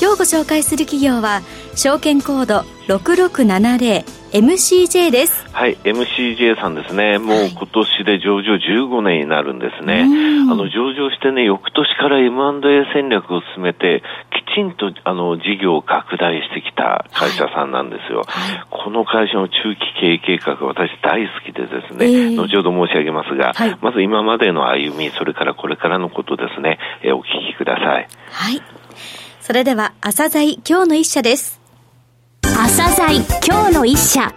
今日ご紹介する企業は証券コード 6670MCJ です。はい、MCJ さんですね。もう今年で上場15年になるんですね。あの、上場してね、翌年から M&A 戦略を進めて、きちんとあの、事業を拡大してきた会社さんなんですよ。はい、この会社の中期経営計画、私大好きでですね、えー、後ほど申し上げますが、はい、まず今までの歩み、それからこれからのことですね、えー、お聞きください。はい。それでは、朝鮮今日の一社です。朝鮮今日の一社。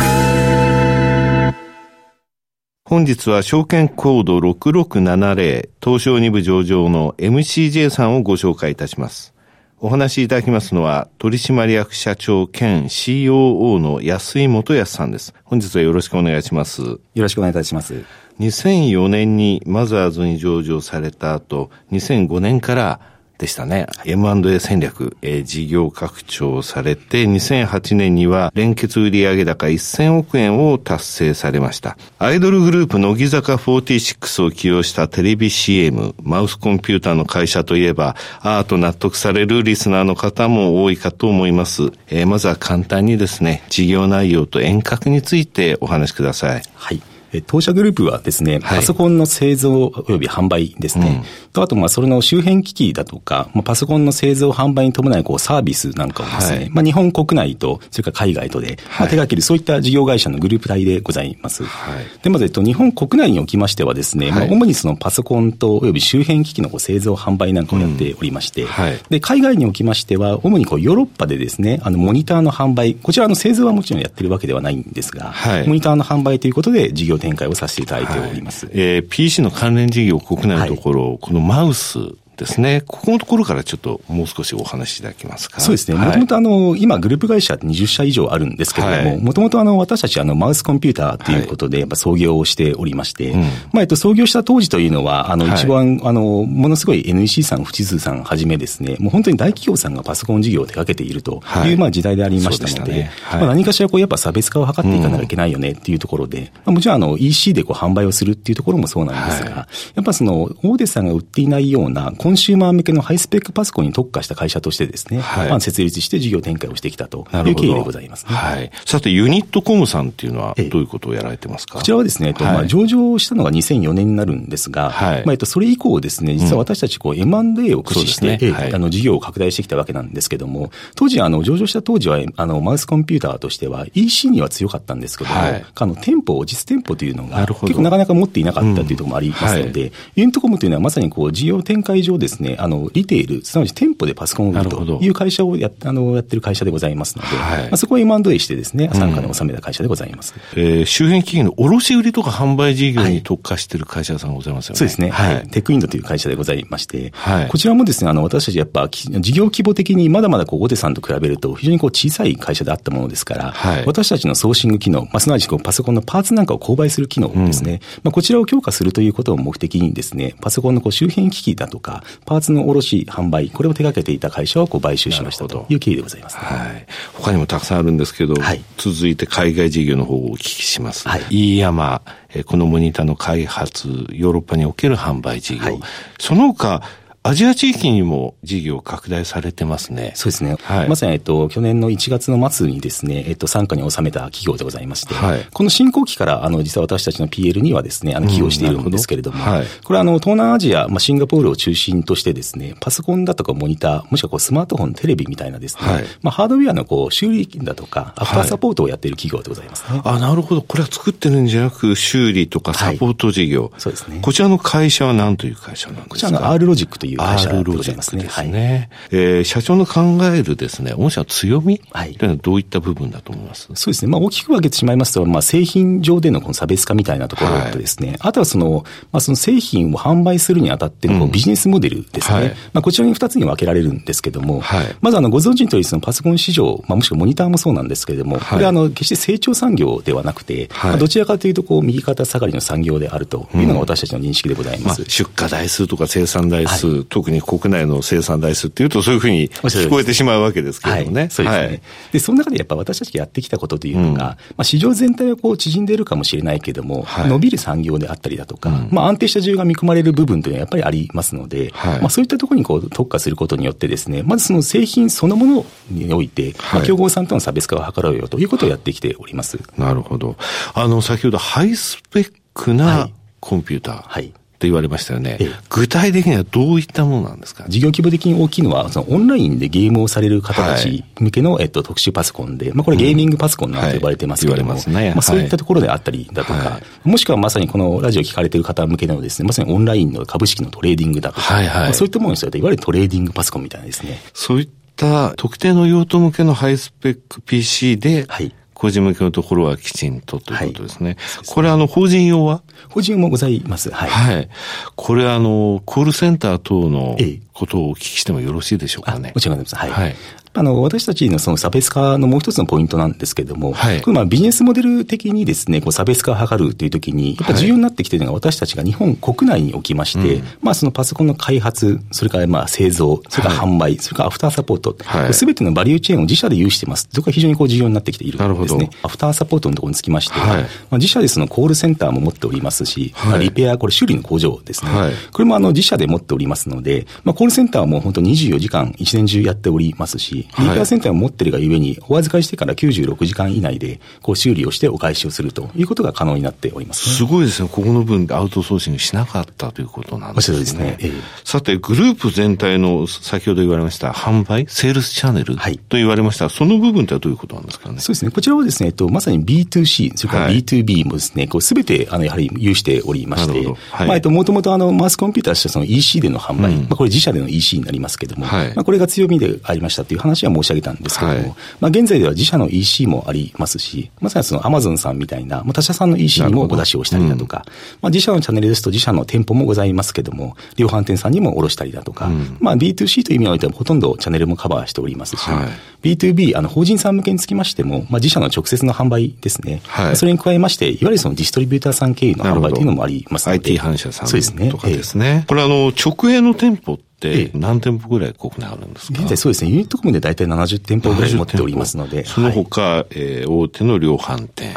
本日は証券コード6670東証2部上場の MCJ さんをご紹介いたします。お話しいただきますのは、取締役社長兼 COO の安井元康さんです。本日はよろしくお願いします。よろしくお願いいたします。2004年にマザーズに上場された後、2005年からでしたね。M&A 戦略、えー、事業拡張されて、2008年には連結売上高1000億円を達成されました。アイドルグループ乃木坂46を起用したテレビ CM、マウスコンピューターの会社といえば、アート納得されるリスナーの方も多いかと思います。えー、まずは簡単にですね、事業内容と遠隔についてお話しください。はい。当社グループはですね、パソコンの製造及び販売ですね。と、あと、まあ、それの周辺機器だとか、まあ、パソコンの製造販売に伴い、こう、サービスなんかをですね、はい、まあ、日本国内と、それから海外とで、まあ、手掛ける、そういった事業会社のグループ体でございます。はい、で、まず、えっと、日本国内におきましてはですね、まあ、主にそのパソコンと及び周辺機器のこう製造販売なんかをやっておりまして、で、海外におきましては、主にこう、ヨーロッパでですね、あの、モニターの販売、こちらの製造はもちろんやってるわけではないんですが、モニターの販売ということで事業展開をさせていただいております。はい、えー、PC の関連事業国内のところ、はい、このマウスですね。ここのところからちょっともう少しお話しいただけますか？そうですね。もともとあの、今グループ会社って20社以上あるんですけれども、もともとあの、私たちあの、マウスコンピューターということで、やっぱ創業をしておりまして、はい、まあ、えっと、創業した当時というのは、あの、一番、あの、ものすごい NEC さん、富士通さんはじめですね、もう本当に大企業さんがパソコン事業を手掛けているという、まあ、時代でありましたので、ね。はい、まあ、何かしらこう、やっぱ差別化を図っていかなきゃいけないよねっていうところで、まあ、もちろんあの、EC でこう、販売をするっていうところもそうなんですが、やっぱその、大手さんが売っていないような、コンシューマー向けのハイスペックパソコンに特化した会社としてですね、はい、まあ、設立して事業展開をしてきたという経緯でございます、ね、はい。さて、ユニットコムさんっていうのはどういうことをやられてますか、こちらはですね、えっと、まあ、上場したのが2004年になるんですが、はい、まあ、えっと、それ以降ですね、実は私たちこう M&A を駆使して、ね。はい、あの、事業を拡大してきたわけなんですけども、当時、あの、上場した当時は、あの、マウスコンピューターとしては EC には強かったんですけども、はい、あの、店舗、実店舗というのが、結構なかなか持っていなかったというところもありますので、うん、ユニットコムというのはまさにこう、事業展開上ですね、あの、リテール、すなわち店舗でパソコンを売るという会社をやあのやってる会社でございますので、はい、まあ、そこを M&A してですね、参加に収めた会社でございます。うん、えー、周辺企業の卸売とか販売事業に特化している会社さんございますよね。そうですね。はい。テックインドという会社でございまして、はい、こちらもですね、あの、私たちやっぱ事業規模的にまだまだこう大手さんと比べると非常にこう小さい会社であったものですから、はい、私たちのソーシング機能、まあ、すなわちこうパソコンのパーツなんかを購買する機能ですね、うん、まあ、こちらを強化するということを目的にですね、パソコンのこう周辺機器だとか、パーツの卸販売、これを手掛けていた会社をこう買収しましたという経緯でございます、ね、はい。他にもたくさんあるんですけど、はい、続いて海外事業の方をお聞きします。はい。飯山、このモニターの開発、ヨーロッパにおける販売事業、はい、その他、アジア地域にも事業拡大されてますね。そうですね。はい、まさに、えっと、去年の1月の末にですね、えっと、参加に収めた企業でございまして、はい、この新興期から、あの、実は私たちの PL にはですね、あの、起用しているんですけれども、うんはい、これは、あの、東南アジア、まあ、シンガポールを中心としてですね、パソコンだとかモニター、もしくはこう、スマートフォン、テレビみたいなですね、はい、まあ、ハードウェアのこう、修理だとか、アフターサポートをやっている企業でございますね。あ、なるほど。これは作ってるんじゃなく、修理とかサポート事業。そうですね。こちらの会社は何という会社なんですか？こちらの R ロジックといいう会社でございますね。ですね。はい、えー、社長の考えるですね、御社の強みとい。うのはどういった部分だと思います、はい、そうですね。まあ大きく分けてしまいますと、まあ製品上でのこの差別化みたいなところとですね、はい、あとはその、まあその製品を販売するにあたってのビジネスモデルですね。うん、まあこちらに二つに分けられるんですけども、まずあのご存知の通りそのパソコン市場、まあもしくはモニターもそうなんですけれども、これはあの決して成長産業ではなくて、まあ、どちらかというとこう右肩下がりの産業であるというのが私たちの認識でございます。うんまあ、出荷台数とか生産台数、はい、特に国内の生産台数っていうと、そういうふうに聞こえてしまうわけですけどもね。はい、そうですね。はい、で、その中でやっぱ私たちがやってきたことというのが、うん、まあ、市場全体はこう縮んでいるかもしれないけれども、伸びる産業であったりだとか、うん、まあ、安定した需要が見込まれる部分というのはやっぱりありますので、まあ、そういったところにこう特化することによってですね、まずその製品そのものにおいて、まあ、競合さんとの差別化を図ろうよということをやってきております。なるほど。あの、先ほどハイスペックなコンピューター。はいと言われましたよね、具体的にはどういったものなんですか？事業規模的に大きいのは、そのオンラインでゲームをされる方たち向けの、えっと、特殊パソコンで、まあ、これゲーミングパソコンなんて呼ばれてますけども、うんはいね、まあ、そういったところであったりだとか、はい、もしくはまさにこのラジオ聞かれている方向けのですね、まさにオンラインの株式のトレーディングだとか、はいはい。まあ、そういったものにいわゆるトレーディングパソコンみたいなですね。そういった特定の用途向けのハイスペック PC で、はい個人向けのところはきちんとということですね。はい、これあの、法人用は？法人もございます。はい。はい。これあの、コールセンター等のことをお聞きしてもよろしいでしょうかね。もちろんです。はい。はい、あの、私たちのその差別化のもう一つのポイントなんですけれども、はい、これまあビジネスモデル的にですね、こう差別化を図るというときに、やっぱ重要になってきているのが私たちが日本国内におきまして、うん、まあそのパソコンの開発、それからまあ製造、それから販売、はい、それからアフターサポート、す、べ、てのバリューチェーンを自社で有しています。そこが非常にこう重要になってきているんですね。アフターサポートのところにつきましては、はい、まあ、自社でそのコールセンターも持っておりますし、はい、リペア、これ修理の工場ですね。これもあの自社で持っておりますので、まあコールセンターはもう本当24時間一年中やっておりますし、リペアセンターも持ってるがゆえに、お預かりしてから96時間以内で、こう修理をしてお返しをするということが可能になっております、ね、すごいですね。ここの分でアウトソーシングしなかったということなんですね。ですね。えー、さて、グループ全体の先ほど言われました販売、セールスチャンネルと言われました、はい、その部分ってはどういうことなんですかね？そうですね。こちらはですね、えっと、まさに B2C、それから B2B もですね、こうすべて、あの、やはり有しておりまして、はい、まあ、えっと、もともとあの、マスコンピューターとしてその EC での販売、うん、まあ、これ自社での EC になりますけれども、はい、まあ、これが強みでありましたという話は申し上げたんですけれども、まあ、現在では自社の EC もありますし、まさにそのアマゾンさんみたいな、他社さんの EC にもお出しをしたりだとか、うん、まあ、自社のチャンネルですと自社の店舗もございますけれども、量販店さんにも卸したりだとか、うん、まあ、B2C という意味においてはほとんどチャンネルもカバーしておりますし、はい、B2B、あの、法人さん向けにつきましても、まあ、自社の直接の販売ですね。はい、それに加えまして、いわゆるそのディストリビューターさん経由の販売というのもありますので。IT 反社さんとかですね。えー、これあの、直営の店舗って何店舗ぐらい国内あるんですか、現在そうですね、ユニットコムで大体70店舗ぐらい持っておりますので。その他、はい、えー、大手の量販店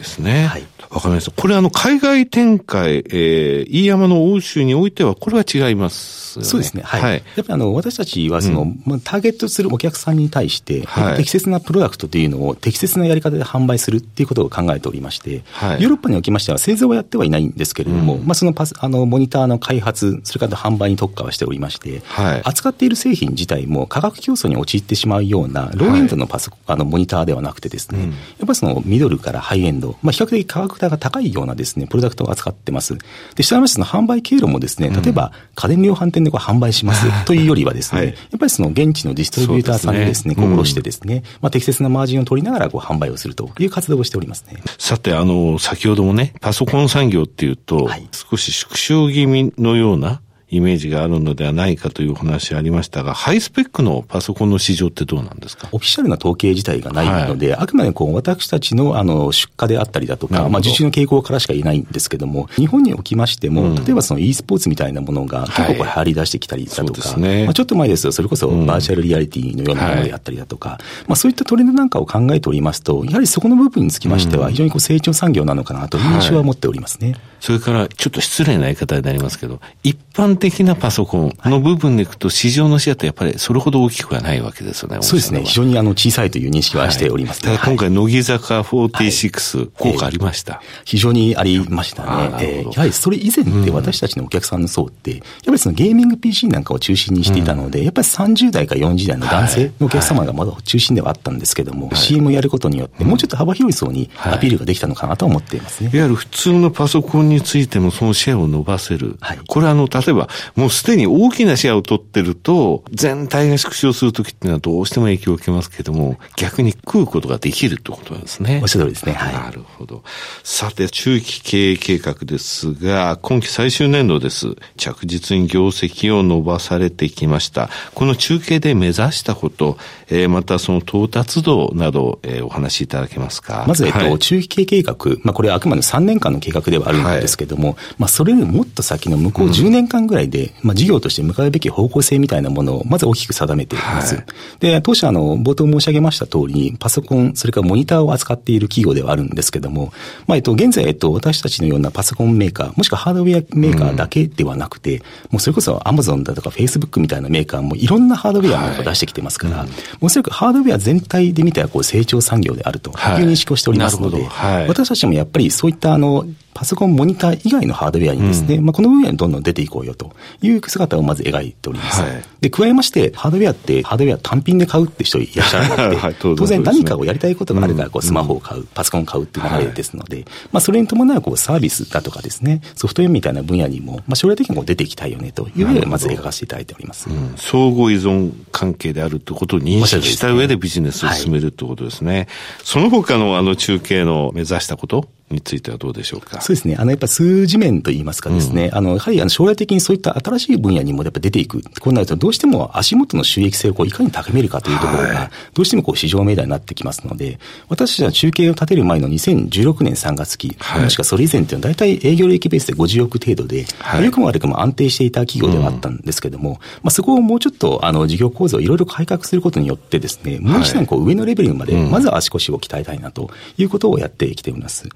ですね。はい。わかりました。これあの、海外展開、えー、飯山の欧州においては、これは違いますね。そうですね。はい。はい、やっぱりあの、私たちはその、うん、まあ、ターゲットするお客さんに対して、はい、適切なプロダクトというのを適切なやり方で販売するっていうことを考えておりまして、はい、ヨーロッパにおきましては製造はやってはいないんですけれども、うん、まあ、そのパス、あの、モニターの開発、それから販売に特化はしておりまして、はい、扱っている製品自体も価格競争に陥ってしまうような、ローエンドのパソコン、あの、モニターではなくてですね、うん、やっぱりそのミドルからハイエンド、まあ、比較的価格帯が高いようなですね、プロダクトを扱ってます。で、したがいまして、販売経路もですね、例えば、家電量販店でこう販売します というよりはですね、はい、やっぱりその現地のディストリビューターさんにですね、こう卸してですね、まあ適切なマージンを取りながらこう販売をするという活動をしておりますね。さて、あの、先ほどもね、パソコン産業っていうと、はい、少し縮小気味のようなイメージがあるのではないかというお話ありましたが、ハイスペックのパソコンの市場ってどうなんですか？オフィシャルな統計自体がないので、はい、あくまでこう私たちのあの出荷であったりだとか、まあ、受注の傾向からしか言えないんですけども、日本におきましても、うん、例えばその e スポーツみたいなものが結構これ入り出してきたりだとか、はいね、まあ、ちょっと前ですと、それこそバーチャルリアリティのようなものであったりだとか、うんはい、まあ、そういったトレンドなんかを考えておりますと、やはりそこの部分につきましては、非常にこう成長産業なのかなという印象は持っておりますね。それから、ちょっと失礼な言い方になりますけど、一般的なパソコンの部分でいくと、市場の視野ってやっぱりそれほど大きくはないわけですよね。そうですね。非常にあの小さいという認識はしております、ね、はい、ただ今回、乃木坂46、はい、効果ありました、えー、非常にありましたね。えー、やはりそれ以前って私たちのお客さんの層って、やっぱりそのゲーミング PC なんかを中心にしていたので、うん、やっぱり30代か40代の男性のお客様がまだ中心ではあったんですけども、はい、CM をやることによって、もうちょっと幅広い層にアピールができたのかなと思っていますね。いわゆる普通のパソコンについても、そのシェアを伸ばせる。はい、これはあの、例えばもうすでに大きなシェアを取ってると、全体が縮小するときっていうのはどうしても影響を受けますけども、逆に食うことができるってことなんですね。おっしゃる通りですね。はい。なるほど。さて、中期経営計画ですが、今期最終年度です。着実に業績を伸ばされてきました。この中継で目指したこと、えー、またその到達度など、えー、お話しいただけますか？まず、えっと、はい、中期経営計画、まあ、これはあくまで3年間の計画ではあるんですけども、はい、まあ、それよりもっと先の向こう10年間ぐらいで、うん、まあ、事業として向かうべき方向性みたいなものを、まず大きく定めています。はい、で、当社、あの、冒頭申し上げました通りに、パソコン、それからモニターを扱っている企業ではあるんですけども、まあ、えっと、現在、えっと、私たちのようなパソコンメーカー、もしくはハードウェアメーカーだけではなくて、うん、もうそれこそアマゾンだとかフェイスブックみたいなメーカーもいろんなハードウェアを出してきてますから、はいうん、おそらくハードウェア全体で見たらこう成長産業であるという認識をしておりますので、はい、私たちもやっぱりそういったあの、パソコン、モニター以外のハードウェアにですね、うん、まあ、この分野にどんどん出ていこうよという姿をまず描いております。はい、で、加えまして、ハードウェアって、ハードウェア単品で買うって人いらっしゃらなくて、はい、当然何かをやりたいことがあるから、こう、スマホを買う、パソコンを買うっていう流れですので、まあ、それに伴う、こう、サービスだとかですね、ソフトウェアみたいな分野にも、まあ、将来的にこう出ていきたいよねという上で、まず描かせていただいております。うん、相互依存関係であるということを認識した上でビジネスを進めるということですね。はい、その他のあの中継の目指したこと？についてはどうでしょうか？そうですね。あの、やっぱ数字面といいますかですね、うん、あの、やはりあの将来的にそういった新しい分野にもやっぱ出ていく。こうなると、どうしても足元の収益性をこういかに高めるかというところが、どうしてもこう市場命題になってきますので、私たちは中継を立てる前の2016年3月期、はい、もしくはそれ以前というのは大体営業利益ベースで50億程度で、はい、良くも悪くも安定していた企業ではあったんですけども、うん、まあそこをもうちょっとあの事業構造をいろいろ改革することによってですね、もう一段こう上のレベルまで、まずは足腰を鍛えたいなということをやってきております。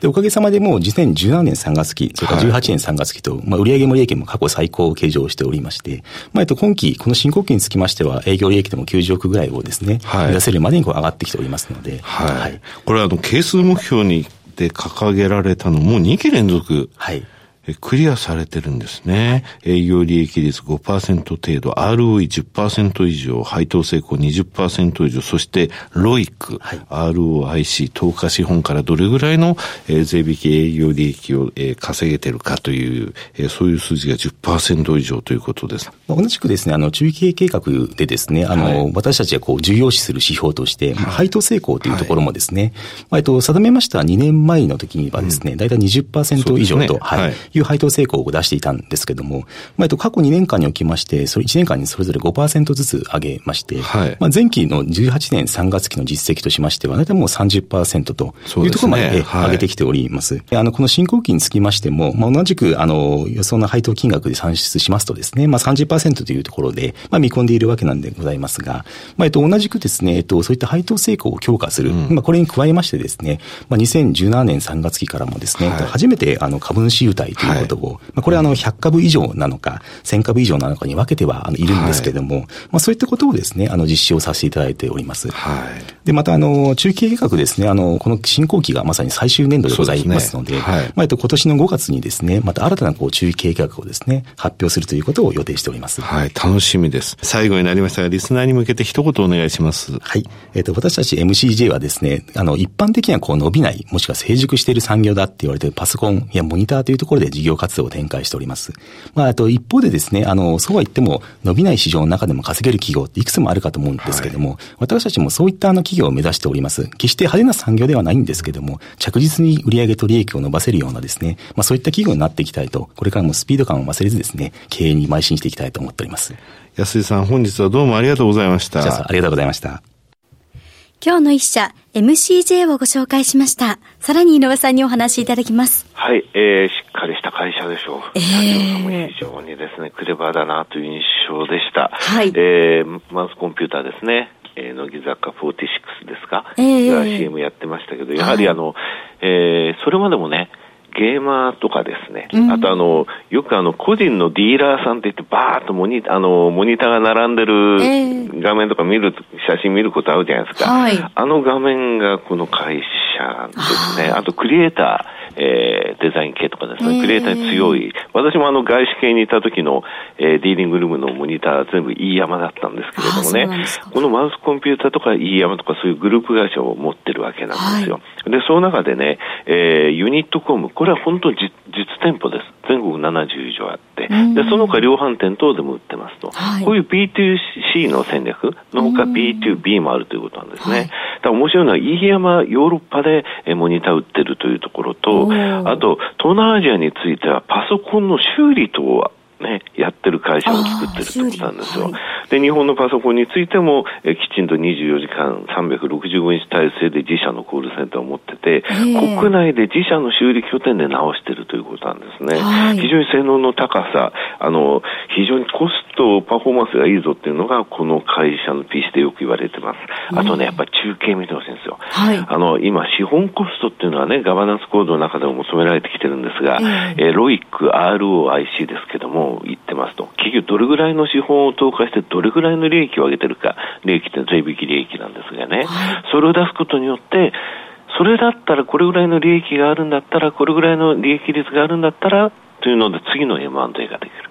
で、おかげさまでもう2017年3月期、それから18年3月期と、はい、まあ、売上も利益も過去最高を計上しておりまして、まあ、えっと、今期、この新国期につきましては、営業利益でも90億ぐらいをですね、はい、目指せるまでにこう上がってきておりますので、はい。はい、これは、あの、係数目標にで掲げられたのも2期連続。はい。クリアされてるんですね。営業利益率5%程度、ROE10% 以上、配当成功20%以上、そして ROIC、はい、ROIC、投下資本からどれぐらいの、えー、税引き営業利益を、えー、稼げてるかという、えー、そういう数字が10%以上ということです。同じくですね、あの、中期計画でですね、あの、はい、私たちがこう、重要視する指標として、はい、配当成功というところもですね、まあ、えっと、定めました2年前の時にはですね、うん、大体20%以上と、ね、はい、いう配当成功を出していたんですけども、まあ、えっと、過去2年間におきまして、それ1年間にそれぞれ5%ずつ上げまして、はい、まあ、前期の18年3月期の実績としましては、大体もう30%というところまで、ね。はい、上げてきております。あの、この進行期につきましても、まあ、同じく、あの、予想の配当金額で算出しますとですね、まあ30%というところで、まあ、見込んでいるわけなんでございますが、まあ、えっと、同じくですね、えっと、そういった配当成功を強化する、うん、まあ、これに加えましてですね、まあ、2017年3月期からもですね、はい、初めて、あの、株主優待ということを、はい、まあ、これはあの、100株以上なのか、1000株以上なのかに分けては、あの、いるんですけれども、はい、まあ、そういったことをですね、あの、実施をさせていただいております。はい。で、また、あの、中期計画ですね、あの、この進行期がまさに最終年度でございますので、でね、はい、まあ、えっと、今年の5月にですね、また新たな、こう、中期計画をですね、発表するということを予定しております。はい、楽しみです。最後になりましたが、リスナーに向けて一言お願いします。はい。えっ、ー、と、私たち MCJ はですね、あの、一般的にはこう伸びない、もしくは成熟している産業だって言われているパソコンやモニターというところで事業活動を展開しております。まあ、あと一方でですね、あの、そうは言っても伸びない市場の中でも稼げる企業っていくつもあるかと思うんですけども、はい、私たちもそういったあの企業を目指しております。決して派手な産業ではないんですけども、着実に売上と利益を伸ばせるようなですね、まあそういった企業になっていきたいと、これからもスピード感を忘れずですね、経営に邁進していきたいと思っております。安井さん、本日はどうもありがとうございました。ありがとうございました。今日の一社、MCJ をご紹介しました。さらに井上さんにお話しいただきます。はい、えー、しっかりした会社でしょう。えー、非常にですね、クレバーだなという印象でした。はい。えー、マウスコンピューターですね。えー、乃木坂46ですか？えー、CM やってましたけど、やはりあの、はい、えー、それまでもね、ゲーマーとかですね、うん、あとあの、よくあの、個人のディーラーさんって言って、バーっとモニあの、モニターが並んでる画面とか見る、写真見ることあるじゃないですか。はい、あの画面がこの会社ですね。あと、クリエイター、えー、デザイン系とかですね、クリエイターに強い、私もあの外資系にいた時の、えー、ディーリングルームのモニター全部 E 山だったんですけれどもね、このマウスコンピューターとか E 山とかそういうグループ会社を持ってるわけなんですよ。はい、で、その中でね、えー、ユニットコム、これは本当実実店舗です。全国70以上あって、で、その他量販店等でも売ってますと。はい、こういう B2C の戦略のほか B2B もあるということなんですね。はい、だ面白いのは、飯山ヨーロッパでモニター売ってるというところと、あと、東南アジアについてはパソコンの修理等はね、やってる会社を作ってるってことなんですよ。はい、で、日本のパソコンについても、えきちんと24時間365日体制で自社のコールセンターを持ってて、国内で自社の修理拠点で直してるということなんですね。はい、非常に性能の高さ、あの、非常にコスト、パフォーマンスがいいぞっていうのが、この会社の PC でよく言われてます。あとね、やっぱり中継見てほしいんですよ。はい、あの、今、資本コストっていうのはね、ガバナンスコードの中でも求められてきてるんですが、えー、ロイック、ROIC ですけども、言ってますと、企業どれぐらいの資本を投下して、どれぐらいの利益を上げてるか、利益って税引き利益なんですがね、はい、それを出すことによって、それだったら、これぐらいの利益があるんだったら、これぐらいの利益率があるんだったら、というので次の M&A ができる。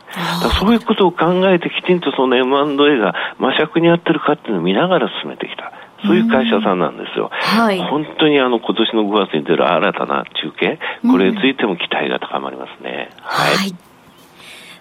そういうことを考えてきちんとその M&A が魔尺に合ってるかっていうのを見ながら進めてきた。そういう会社さんなんですよ。はい、本当にあの今年の5月に出る新たな中継、これについても期待が高まりますね。うん、はい、はい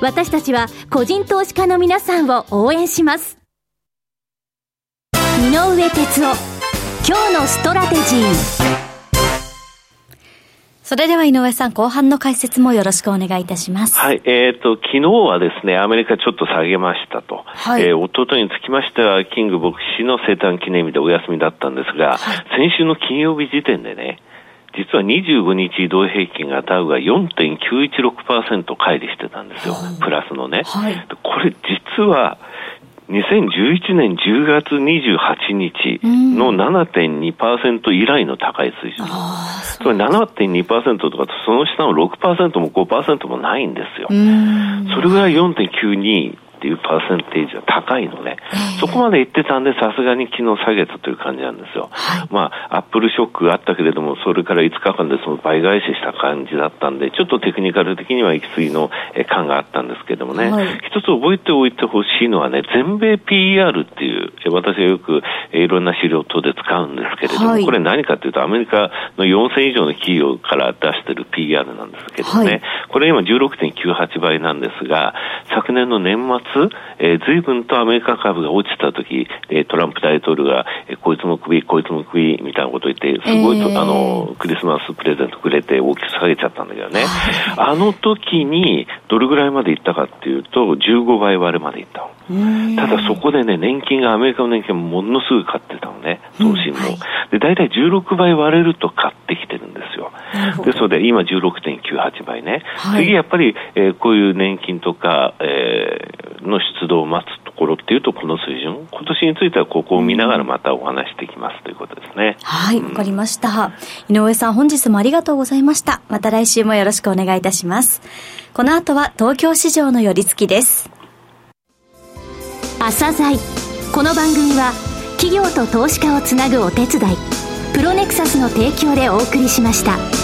私たちは個人投資家の皆さんを応援します井上哲夫今日のストラテジーそれでは井上さん、後半の解説もよろしくお願いいたします。はい、えっ、ー、と、昨日はですね、アメリカちょっと下げましたと。はい。えー、おとといにつきましては、キング牧師の生誕記念日でお休みだったんですが、はい、先週の金曜日時点でね、実は25日移動平均がダウが4.916%乖離してたんですよ。プラスのね。はい、これ実は、2011年10月28日の7.2%以来の高い水準。つまり7.2%とかその下の6%も5%もないんですよ。それぐらい4.92っていうパーセンテージは高いのね、えー、そこまで言ってたんで、さすがに昨日下げたという感じなんですよ。はい、まあ、アップルショックがあったけれども、それから5日間でその倍返しした感じだったんで、ちょっとテクニカル的には行き過ぎの感があったんですけどもね、はい、一つ覚えておいてほしいのはね、全米 PER っていう、私はよくいろんな資料等で使うんですけれども、はい、これ何かというと、アメリカの4000以上の企業から出してる PER なんですけどね、これ今16.98倍なんですが、昨年の年末、えー、随分とアメリカ株が落ちた時、えー、トランプ大統領が、えー、こいつも首、こいつも首みたいなことを言って、すごい、えー、あの、クリスマスプレゼントくれて大きく下げちゃったんだけどね。あの時に、どれぐらいまでいったかっていうと、15倍割れまでいったただそこでね、年金が、アメリカの年金ものすぐ買ってたのね、投資も。うんはい、で、大体16倍割れると買ってきて。ですので、今16.98倍ね。はい、次やっぱり、えー、こういう年金とか、えー、の出動を待つところっていうと、この水準。今年についてはここを見ながらまたお話していきますということですね。はい、わ、うん、かりました。井上さん、本日もありがとうございました。また来週もよろしくお願いいたします。この後は東京市場の寄り付きです。朝鮮この番組は企業と投資家をつなぐお手伝いプロネクサスの提供でお送りしました。